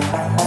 Bye.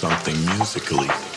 Something musically.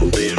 And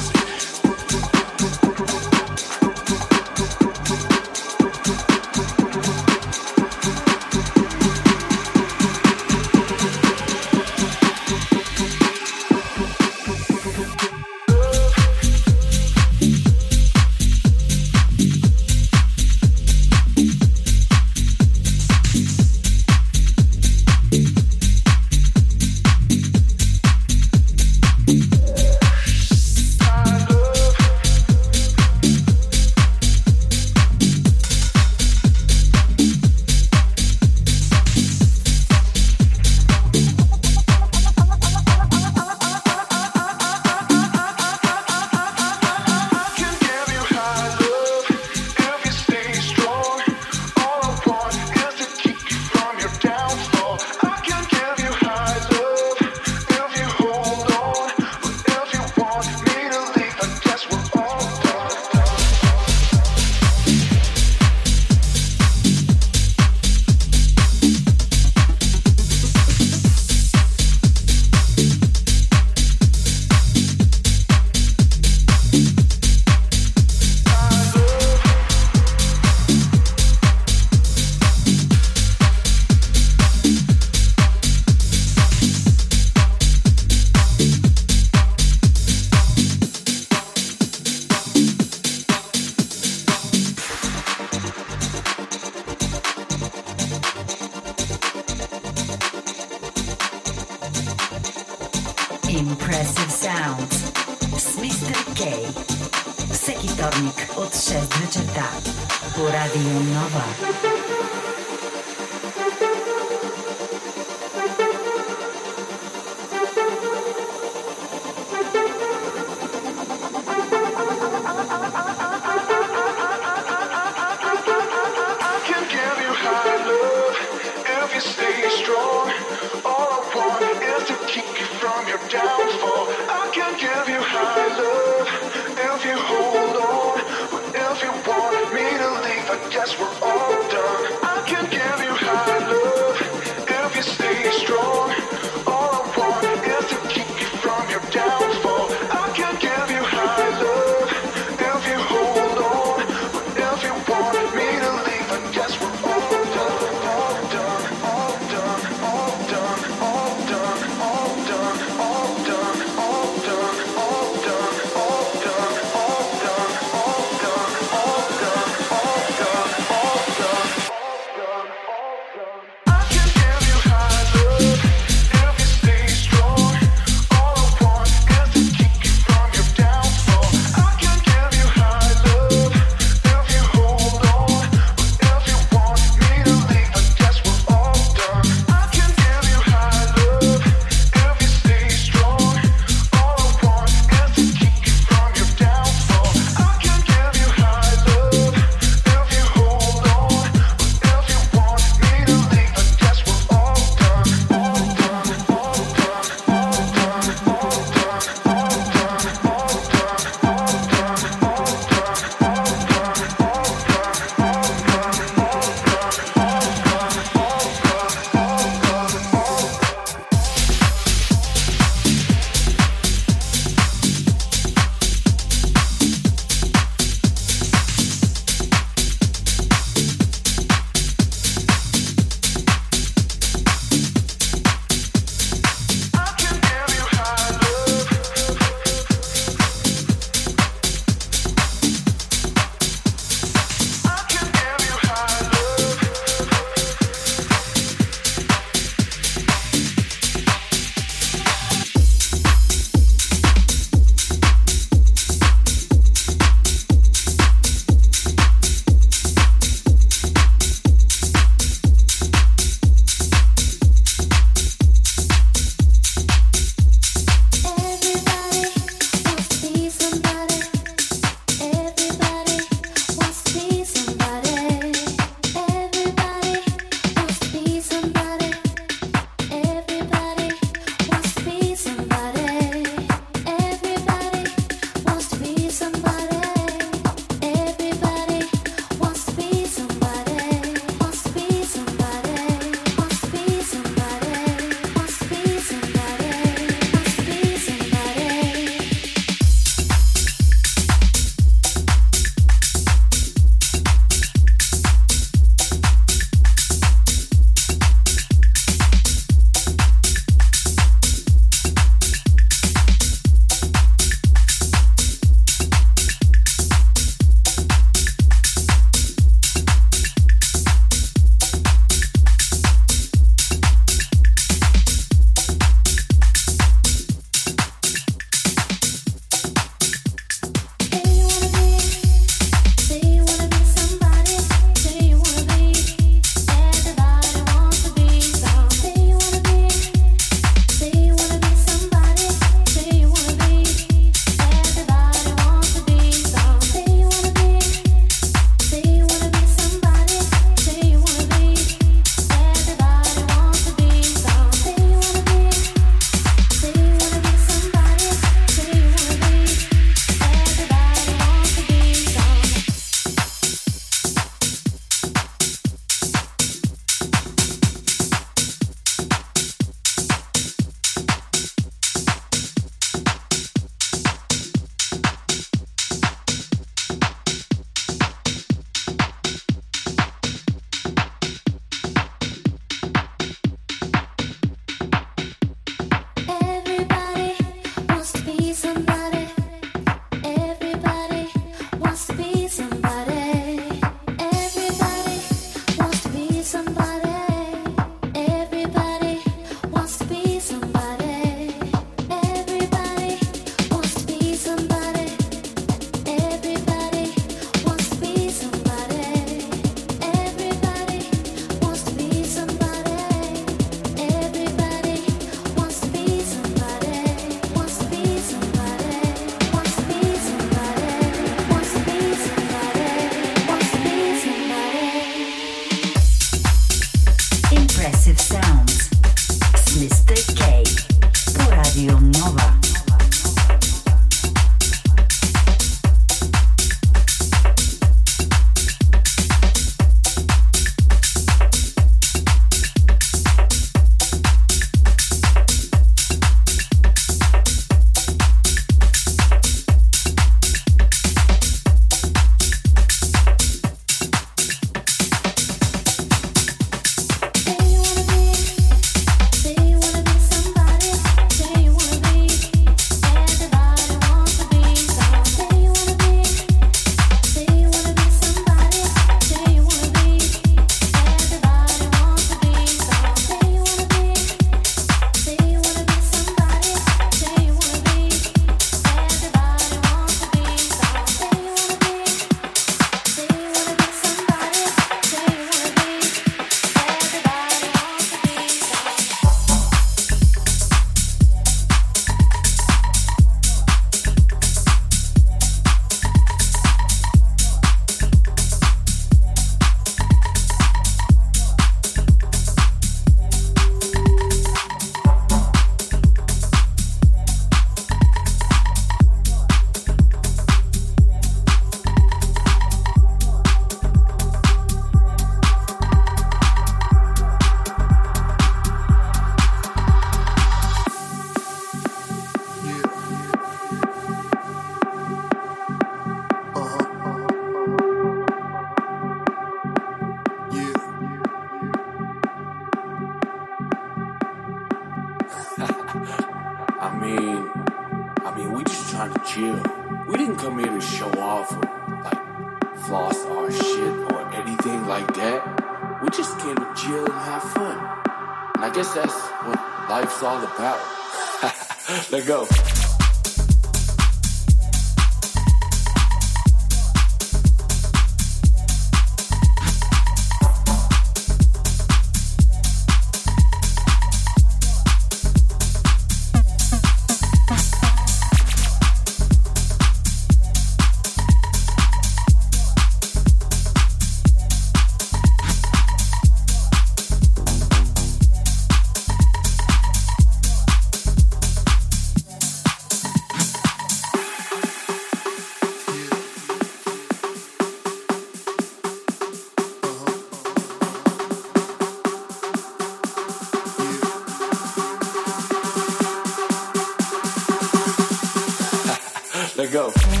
go.